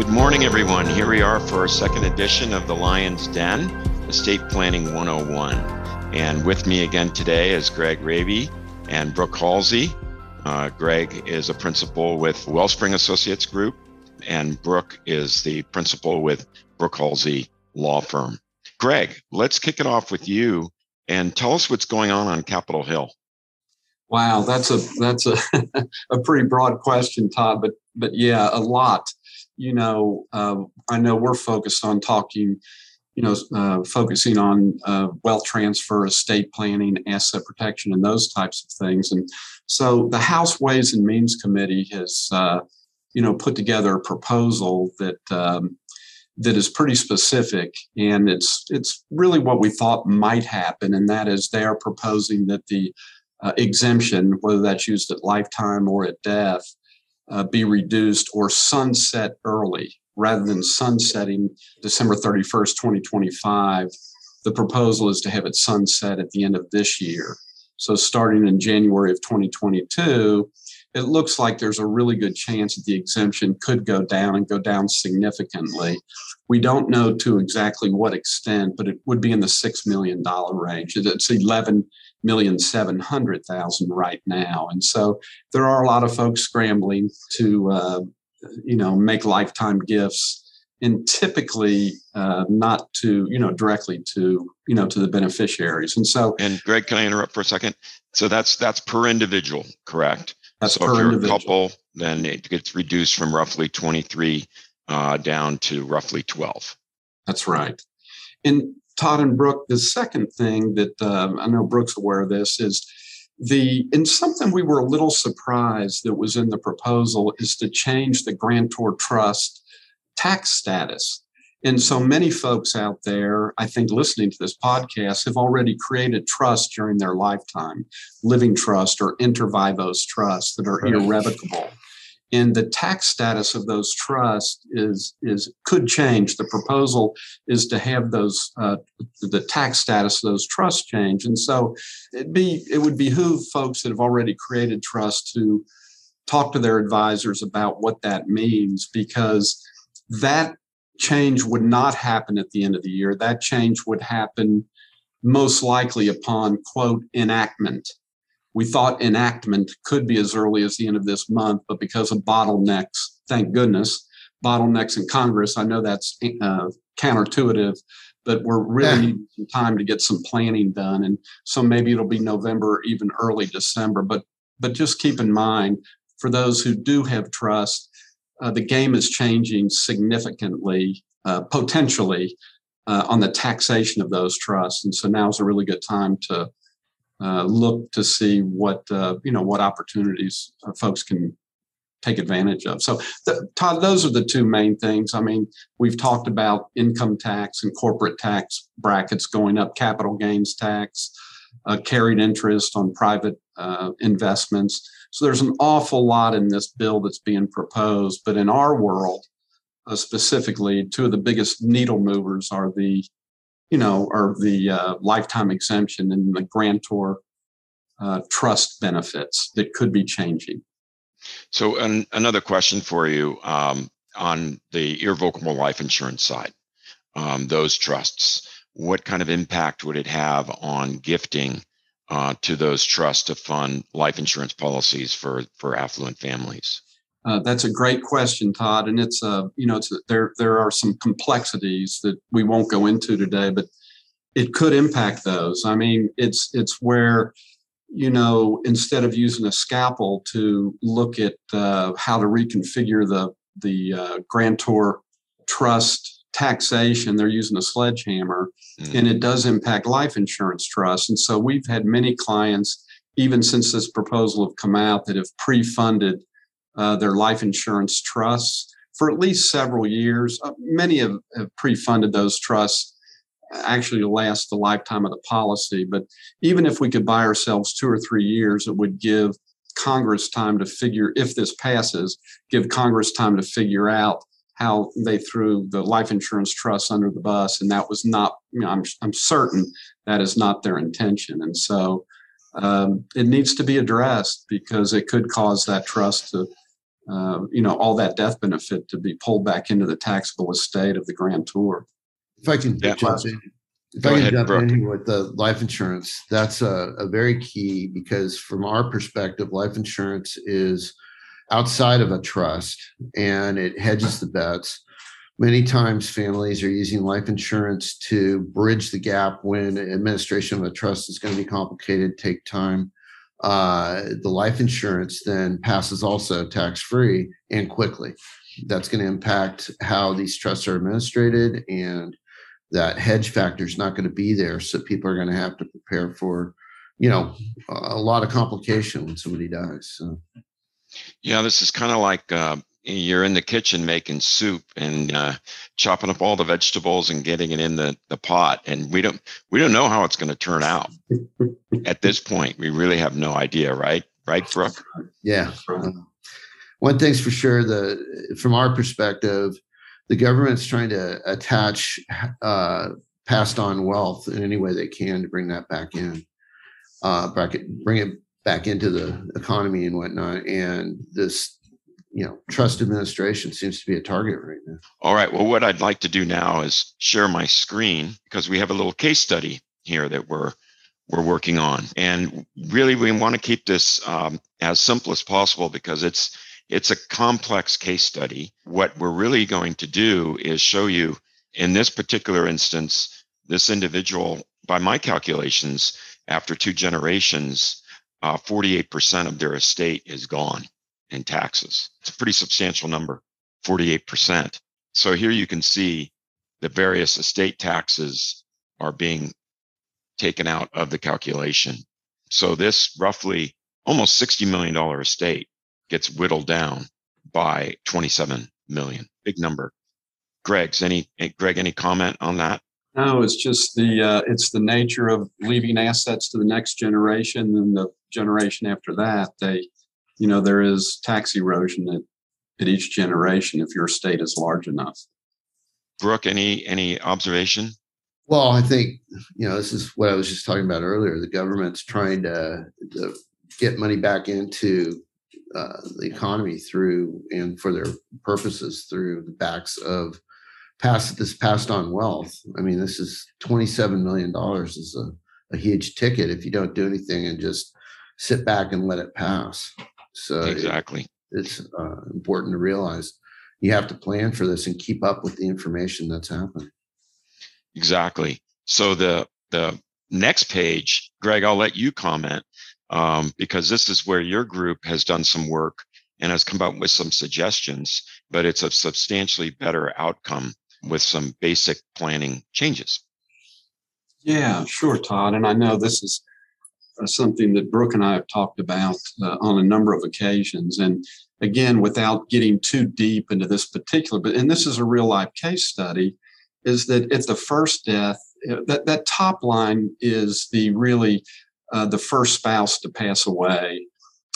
Good morning, everyone. Here we are for our second edition of the Lion's Den, Estate Planning 101. And with me again today is Greg Raby and Brooke Halsey. Uh, Greg is a principal with Wellspring Associates Group, and Brooke is the principal with Brooke Halsey Law Firm. Greg, let's kick it off with you and tell us what's going on on Capitol Hill. Wow, that's a that's a a pretty broad question, Todd. But but yeah, a lot you know, uh, I know we're focused on talking, you know, uh, focusing on uh, wealth transfer, estate planning, asset protection, and those types of things. And so the House Ways and Means Committee has, uh, you know, put together a proposal that um, that is pretty specific, and it's it's really what we thought might happen, and that is they are proposing that the uh, exemption, whether that's used at lifetime or at death, uh, be reduced or sunset early rather than sunsetting December 31st, 2025. The proposal is to have it sunset at the end of this year. So, starting in January of 2022, it looks like there's a really good chance that the exemption could go down and go down significantly. We don't know to exactly what extent, but it would be in the $6 million range. It's 11 million seven hundred thousand right now, and so there are a lot of folks scrambling to uh, you know make lifetime gifts, and typically uh, not to you know directly to you know to the beneficiaries. And so, and Greg, can I interrupt for a second? So that's that's per individual, correct? That's so per if you're individual. a couple, then it gets reduced from roughly twenty three uh, down to roughly twelve. That's right. And Todd and Brooke, the second thing that um, I know Brooke's aware of this is the and something we were a little surprised that was in the proposal is to change the grantor trust tax status. And so many folks out there, I think, listening to this podcast, have already created trust during their lifetime, living trust or inter vivos trusts that are irrevocable and the tax status of those trusts is is could change. The proposal is to have those uh, the tax status of those trusts change, and so it be it would behoove folks that have already created trusts to talk to their advisors about what that means because that change would not happen at the end of the year. That change would happen most likely upon quote enactment we thought enactment could be as early as the end of this month, but because of bottlenecks, thank goodness, bottlenecks in Congress, I know that's uh, counterintuitive, but we're really yeah. needing some time to get some planning done. And so maybe it'll be November, even early December. But but just keep in mind, for those who do have trust, uh, the game is changing significantly, uh, potentially, uh, on the taxation of those trusts. And so now is a really good time to uh, look to see what uh, you know what opportunities uh, folks can take advantage of. So, the, Todd, those are the two main things. I mean, we've talked about income tax and corporate tax brackets going up, capital gains tax, uh, carried interest on private uh, investments. So, there's an awful lot in this bill that's being proposed. But in our world, uh, specifically, two of the biggest needle movers are the you know, or the uh, lifetime exemption and the grantor uh, trust benefits that could be changing. So, an, another question for you um, on the irrevocable life insurance side, um, those trusts, what kind of impact would it have on gifting uh, to those trusts to fund life insurance policies for, for affluent families? Uh, that's a great question, Todd, and it's a uh, you know it's a, there there are some complexities that we won't go into today, but it could impact those. I mean, it's it's where you know instead of using a scalpel to look at uh, how to reconfigure the the uh, grantor trust taxation, they're using a sledgehammer, mm. and it does impact life insurance trusts. And so we've had many clients, even since this proposal have come out, that have pre-funded uh, their life insurance trusts for at least several years. Uh, many have, have pre-funded those trusts actually to last the lifetime of the policy. But even if we could buy ourselves two or three years, it would give Congress time to figure, if this passes, give Congress time to figure out how they threw the life insurance trust under the bus. And that was not, you know, I'm, I'm certain that is not their intention. And so um, it needs to be addressed because it could cause that trust to uh, you know, all that death benefit to be pulled back into the taxable estate of the grantor. If I can yeah. jump in, if Go I can ahead, jump Brooke. in with the life insurance, that's a, a very key because from our perspective, life insurance is outside of a trust and it hedges the bets. Many times, families are using life insurance to bridge the gap when administration of a trust is going to be complicated, take time. Uh, the life insurance then passes also tax free and quickly. That's going to impact how these trusts are administrated, and that hedge factor is not going to be there. So people are going to have to prepare for, you know, a lot of complication when somebody dies. So. Yeah, this is kind of like uh, you're in the kitchen making soup and uh, chopping up all the vegetables and getting it in the, the pot, and we don't we don't know how it's going to turn out. At this point, we really have no idea, right? Right, Brooke? Yeah. one thing's for sure: the from our perspective, the government's trying to attach uh, passed on wealth in any way they can to bring that back in, uh, bracket, bring it back into the economy and whatnot. And this, you know, trust administration seems to be a target right now. All right. Well, what I'd like to do now is share my screen because we have a little case study here that we're we're working on, and really we want to keep this um, as simple as possible because it's it's a complex case study. What we're really going to do is show you in this particular instance, this individual, by my calculations, after two generations, uh, 48% of their estate is gone in taxes. It's a pretty substantial number, 48%. So here you can see the various estate taxes are being taken out of the calculation. So this roughly almost $60 million estate gets whittled down by 27 million. Big number. Greg's any Greg, any comment on that? No, it's just the uh, it's the nature of leaving assets to the next generation and the generation after that. They, you know, there is tax erosion at, at each generation if your state is large enough. Brooke, any any observation? Well, I think you know this is what I was just talking about earlier. The government's trying to, to get money back into uh, the economy through and for their purposes through the backs of pass this passed on wealth. I mean, this is $27 million is a, a huge ticket if you don't do anything and just sit back and let it pass. So exactly. It, it's uh, important to realize you have to plan for this and keep up with the information that's happening. Exactly. So the the next page, Greg, I'll let you comment um, because this is where your group has done some work and has come up with some suggestions, but it's a substantially better outcome with some basic planning changes. Yeah, sure, Todd. And I know this is uh, something that Brooke and I have talked about uh, on a number of occasions. And again, without getting too deep into this particular, but and this is a real life case study, is that at the first death, uh, that, that top line is the really uh, the first spouse to pass away.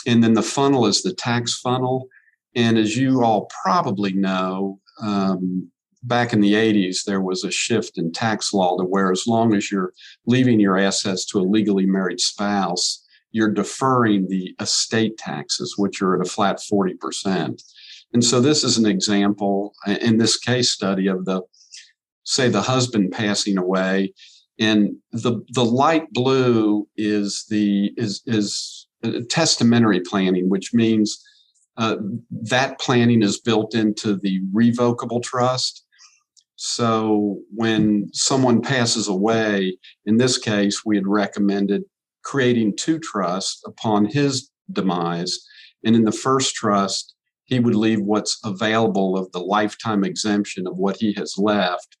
And then the funnel is the tax funnel. And as you all probably know, um, back in the 80s, there was a shift in tax law to where as long as you're leaving your assets to a legally married spouse, you're deferring the estate taxes, which are at a flat 40%. And so this is an example in this case study of the, say, the husband passing away. And the, the light blue is the is is testamentary planning, which means uh, that planning is built into the revocable trust. So when someone passes away, in this case, we had recommended creating two trusts upon his demise. And in the first trust, he would leave what's available of the lifetime exemption of what he has left.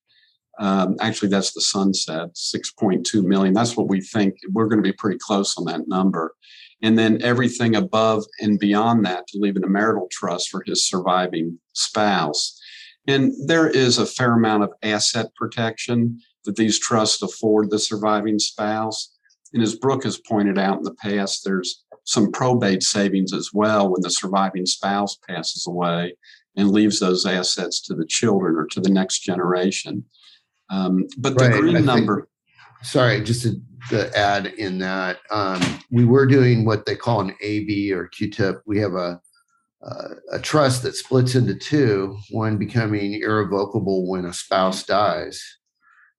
Um, actually, that's the sunset, 6.2 million. That's what we think. We're going to be pretty close on that number. And then everything above and beyond that to leave in a marital trust for his surviving spouse. And there is a fair amount of asset protection that these trusts afford the surviving spouse. And as Brooke has pointed out in the past, there's some probate savings as well when the surviving spouse passes away and leaves those assets to the children or to the next generation. Um, but the right. green number. Think, sorry, just to, to, add in that, um, we were doing what they call an AB or QTIP. We have a uh, a trust that splits into two, one becoming irrevocable when a spouse dies.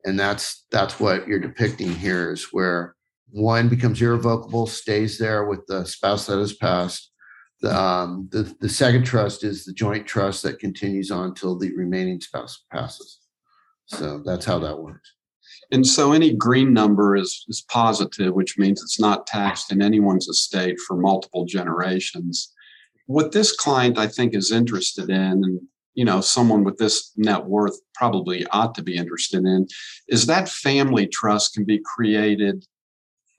And that's that's what you're depicting here is where one becomes irrevocable, stays there with the spouse that has passed. The, um, the, the second trust is the joint trust that continues on until the remaining spouse passes. So that's how that works. And so any green number is, is positive, which means it's not taxed in anyone's estate for multiple generations. What this client, I think, is interested in, and you know, someone with this net worth probably ought to be interested in, is that family trust can be created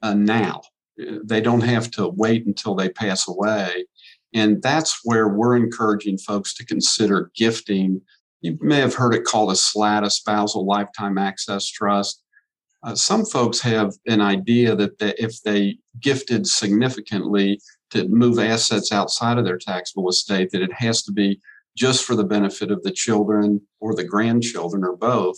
uh, now. They don't have to wait until they pass away. And that's where we're encouraging folks to consider gifting you may have heard it called a SLAT, a spousal lifetime access trust. Uh, some folks have an idea that they, if they gifted significantly to move assets outside of their taxable estate, that it has to be just for the benefit of the children or the grandchildren or both.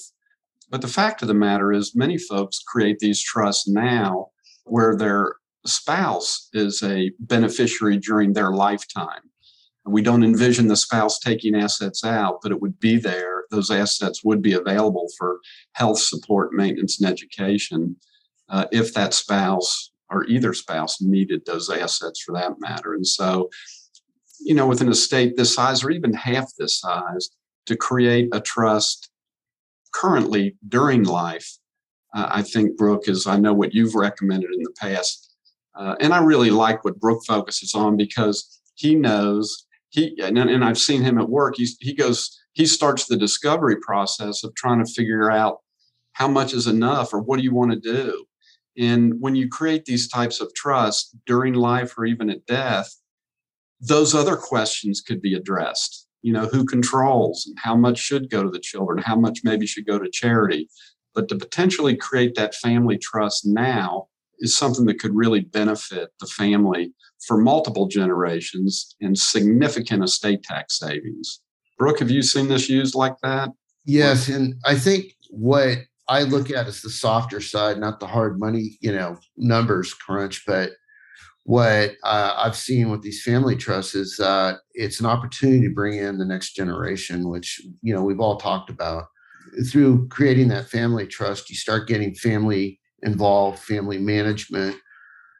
But the fact of the matter is, many folks create these trusts now where their spouse is a beneficiary during their lifetime. We don't envision the spouse taking assets out, but it would be there. Those assets would be available for health support, maintenance, and education uh, if that spouse or either spouse needed those assets for that matter. And so, you know, with an estate this size or even half this size, to create a trust currently during life, uh, I think Brooke is, I know what you've recommended in the past. Uh, and I really like what Brooke focuses on because he knows he and, and I've seen him at work. He's, he goes, he starts the discovery process of trying to figure out how much is enough or what do you want to do. And when you create these types of trust during life or even at death, those other questions could be addressed. You know, who controls and how much should go to the children, how much maybe should go to charity. But to potentially create that family trust now is something that could really benefit the family for multiple generations and significant estate tax savings. Brooke, have you seen this used like that? Yes. And I think what I look at is the softer side, not the hard money, you know, numbers crunch, but what uh, I've seen with these family trusts is that it's an opportunity to bring in the next generation, which, you know, we've all talked about. Through creating that family trust, you start getting family involved, family management,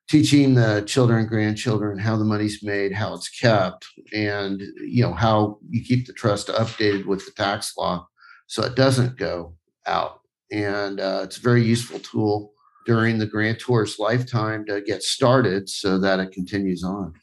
teaching the children grandchildren how the money's made, how it's kept, and you know how you keep the trust updated with the tax law so it doesn't go out. And uh, it's a very useful tool during the grantor's lifetime to get started so that it continues on.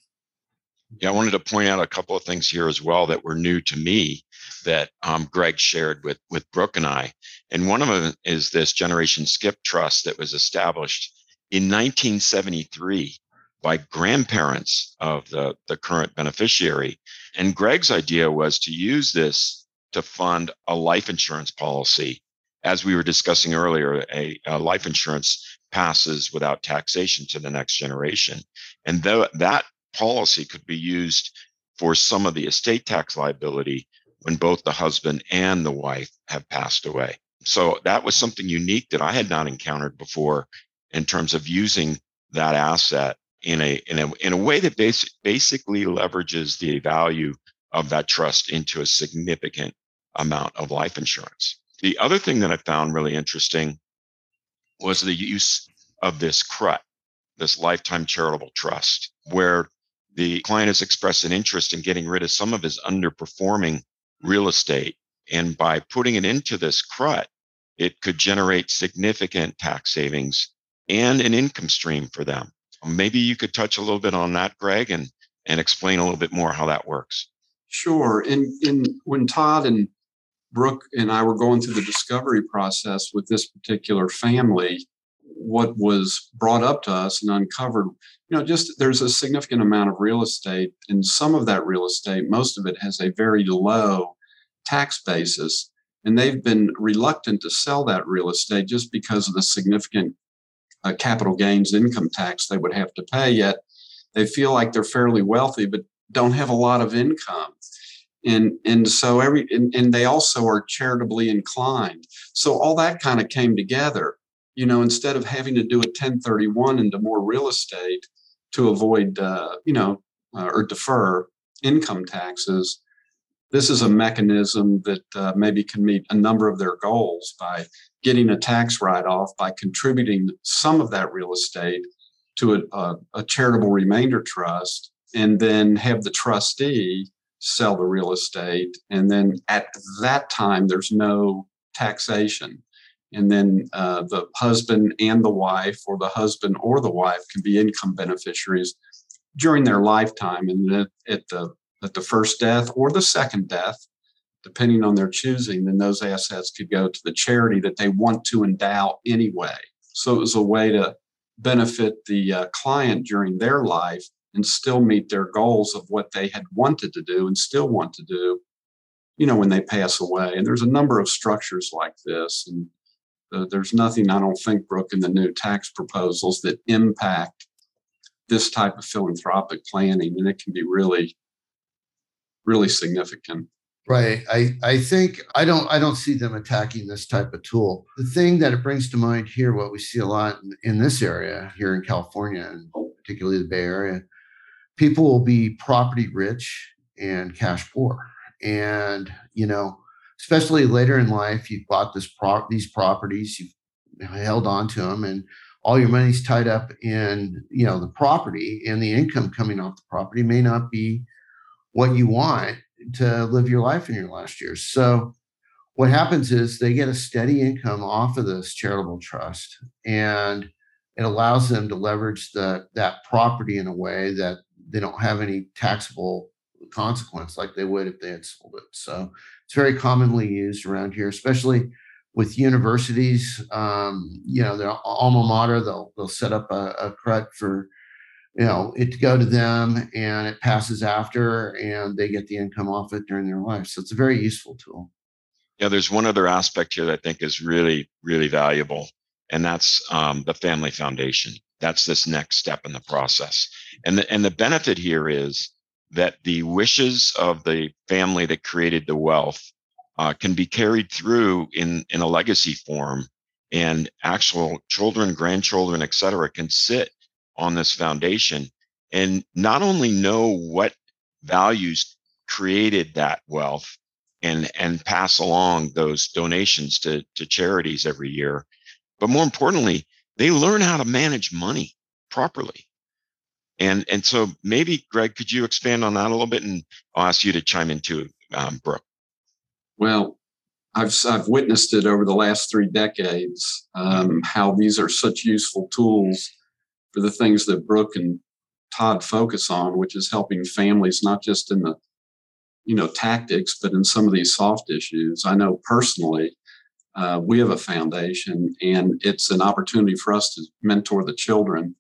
Yeah, I wanted to point out a couple of things here as well that were new to me that um, Greg shared with with Brooke and I. And one of them is this Generation Skip Trust that was established in 1973 by grandparents of the, the current beneficiary. And Greg's idea was to use this to fund a life insurance policy. As we were discussing earlier, a, a life insurance passes without taxation to the next generation. And though that policy could be used for some of the estate tax liability when both the husband and the wife have passed away. So that was something unique that I had not encountered before in terms of using that asset in a in a in a way that basic, basically leverages the value of that trust into a significant amount of life insurance. The other thing that I found really interesting was the use of this CRUT, this lifetime charitable trust, where the client has expressed an interest in getting rid of some of his underperforming real estate. And by putting it into this CRUT, it could generate significant tax savings and an income stream for them. Maybe you could touch a little bit on that, Greg, and and explain a little bit more how that works. Sure. And, in when Todd and Brooke and I were going through the discovery process with this particular family, what was brought up to us and uncovered, you know, just there's a significant amount of real estate, and some of that real estate, most of it has a very low tax basis. And they've been reluctant to sell that real estate just because of the significant uh, capital gains income tax they would have to pay. Yet they feel like they're fairly wealthy, but don't have a lot of income. And, and so every and, and they also are charitably inclined. So all that kind of came together. You know, instead of having to do a 1031 into more real estate to avoid, uh, you know, uh, or defer income taxes, this is a mechanism that uh, maybe can meet a number of their goals by getting a tax write off by contributing some of that real estate to a, a, a charitable remainder trust and then have the trustee sell the real estate. And then at that time, there's no taxation. And then uh, the husband and the wife, or the husband or the wife, can be income beneficiaries during their lifetime. And then at the at the first death or the second death, depending on their choosing, then those assets could go to the charity that they want to endow anyway. So it was a way to benefit the uh, client during their life and still meet their goals of what they had wanted to do and still want to do, you know, when they pass away. And there's a number of structures like this. And uh, there's nothing, I don't think, Brooke, in the new tax proposals that impact this type of philanthropic planning. And it can be really, really significant. Right. I, I think I don't I don't see them attacking this type of tool. The thing that it brings to mind here, what we see a lot in, in this area here in California and particularly the Bay Area, people will be property rich and cash poor. And, you know, especially later in life, you've bought this pro- these properties, you've held on to them, and all your money's tied up in, you know, the property, and the income coming off the property may not be what you want to live your life in your last years. So, what happens is they get a steady income off of this charitable trust, and it allows them to leverage the that property in a way that they don't have any taxable consequence like they would if they had sold it. So it's very commonly used around here, especially with universities. Um, you know, their alma mater, they'll they'll set up a, a for you know it to go to them and it passes after and they get the income off it during their life. So it's a very useful tool. Yeah, there's one other aspect here that I think is really, really valuable, and that's um, the family foundation. That's this next step in the process. And the, and the benefit here is that the wishes of the family that created the wealth uh, can be carried through in, in a legacy form and actual children, grandchildren, et cetera, can sit on this foundation and not only know what values created that wealth and, and pass along those donations to, to charities every year, but more importantly, they learn how to manage money properly. And and so maybe Greg, could you expand on that a little bit, and I'll ask you to chime in too, um, Brooke. Well, I've I've witnessed it over the last three decades um, how these are such useful tools for the things that Brooke and Todd focus on, which is helping families not just in the you know tactics, but in some of these soft issues. I know personally uh, we have a foundation, and it's an opportunity for us to mentor the children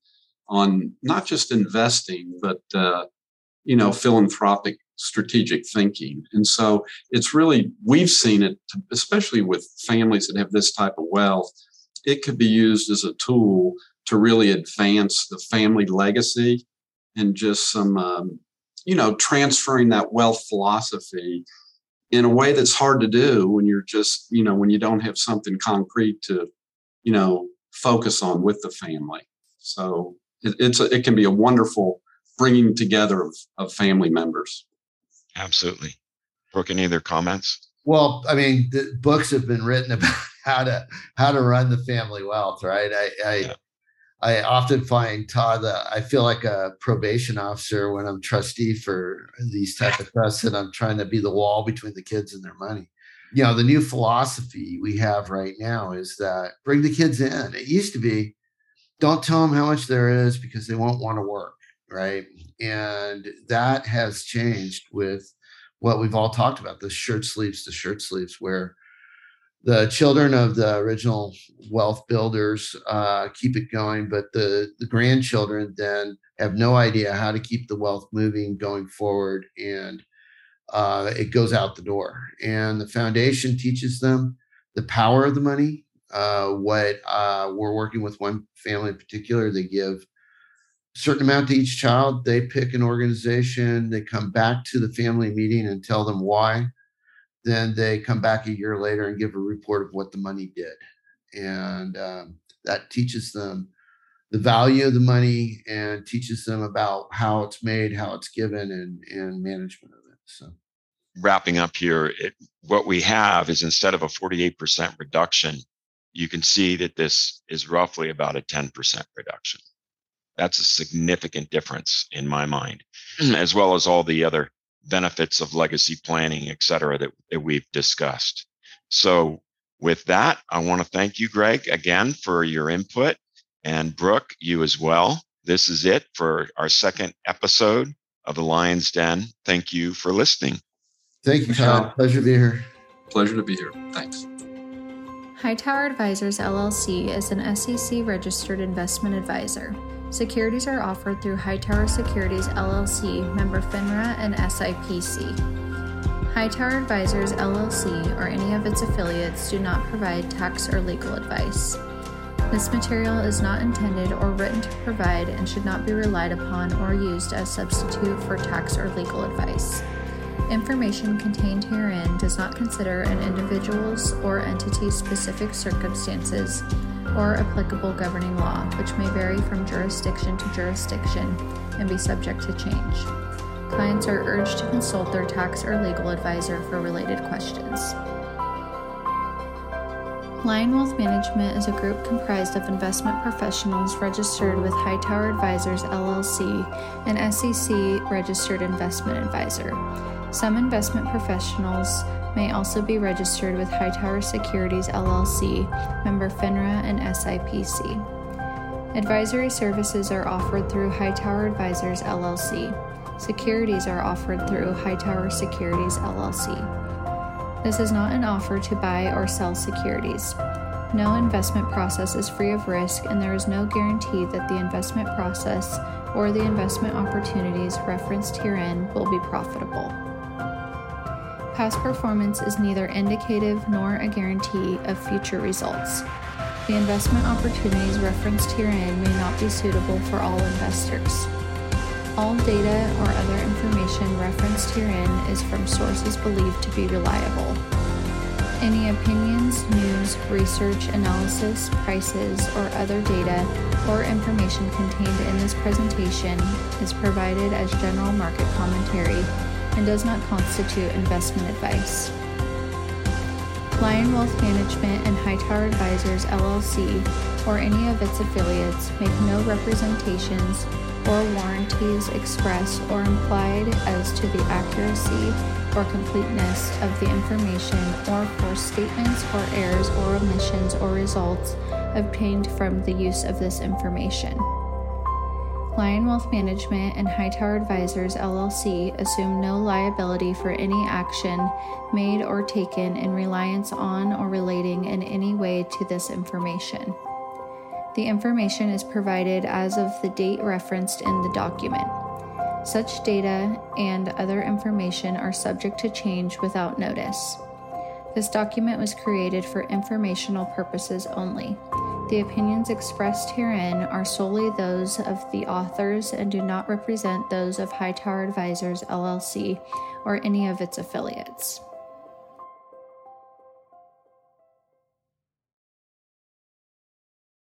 on not just investing, but uh, you know, philanthropic strategic thinking. And so it's really we've seen it, especially with families that have this type of wealth. It could be used as a tool to really advance the family legacy and just some, um, you know, transferring that wealth philosophy in a way that's hard to do when you're just you know when you don't have something concrete to you know focus on with the family. So it, it's a, it can be a wonderful bringing together of, of family members. Absolutely. Brooke any other comments? Well i mean the books have been written about how to how to run the family wealth right? I i yeah. I often find Todd that I feel like a probation officer when I'm trustee for these type of trusts, and I'm trying to be the wall between the kids and their money. You know, the new philosophy we have right now is that bring the kids in. It used to be, don't tell them how much there is because they won't want to work, right? And that has changed with what we've all talked about the shirt sleeves to shirt sleeves, where the children of the original wealth builders uh, keep it going, but the, the grandchildren then have no idea how to keep the wealth moving going forward, and uh, it goes out the door. And the foundation teaches them the power of the money. Uh, what uh, we're working with one family in particular, they give a certain amount to each child. They pick an organization. They come back to the family meeting and tell them why then they come back a year later and give a report of what the money did. And um, that teaches them the value of the money and teaches them about how it's made, how it's given, and and management of it. So, wrapping up here, it, what we have is instead of a 48% reduction, you can see that this is roughly about a 10% reduction. That's a significant difference in my mind, as well as all the other benefits of legacy planning, et cetera, that, that we've discussed. So with that, I want to thank you, Greg, again for your input and Brooke, you as well. This is it for our second episode of the Lion's Den. Thank you for listening. Thank you, Todd. Pleasure to be here. Pleasure to be here. Thanks. Hightower Advisors LLC is an SEC registered investment advisor. Securities are offered through Hightower Securities LLC, member FINRA and SIPC. Hightower Advisors LLC or any of its affiliates do not provide tax or legal advice. This material is not intended or written to provide and should not be relied upon or used as substitute for tax or legal advice. Information contained herein does not consider an individual's or entity's specific circumstances or applicable governing law, which may vary from jurisdiction to jurisdiction and be subject to change. Clients are urged to consult their tax or legal advisor for related questions. Lion Wealth Management is a group comprised of investment professionals registered with Hightower Advisors LLC, an SEC registered investment advisor. Some investment professionals may also be registered with Hightower Securities LLC, member FINRA and SIPC. Advisory services are offered through Hightower Advisors LLC. Securities are offered through Hightower Securities LLC. This is not an offer to buy or sell securities. No investment process is free of risk, and there is no guarantee that the investment process or the investment opportunities referenced herein will be profitable. Past performance is neither indicative nor a guarantee of future results. The investment opportunities referenced herein may not be suitable for all investors. All data or other information referenced herein is from sources believed to be reliable. Any opinions, news, research, analysis, prices, or other data or information contained in this presentation is provided as general market commentary and does not constitute investment advice. Lion Wealth Management and Hightower Advisors LLC or any of its affiliates make no representations or warranties expressed or implied as to the accuracy or completeness of the information or for statements or errors or omissions or results obtained from the use of this information. Lion Wealth Management and Hightower Advisors LLC assume no liability for any action made or taken in reliance on or relating in any way to this information. The information is provided as of the date referenced in the document. Such data and other information are subject to change without notice. This document was created for informational purposes only. The opinions expressed herein are solely those of the authors and do not represent those of Hightower Advisors LLC or any of its affiliates.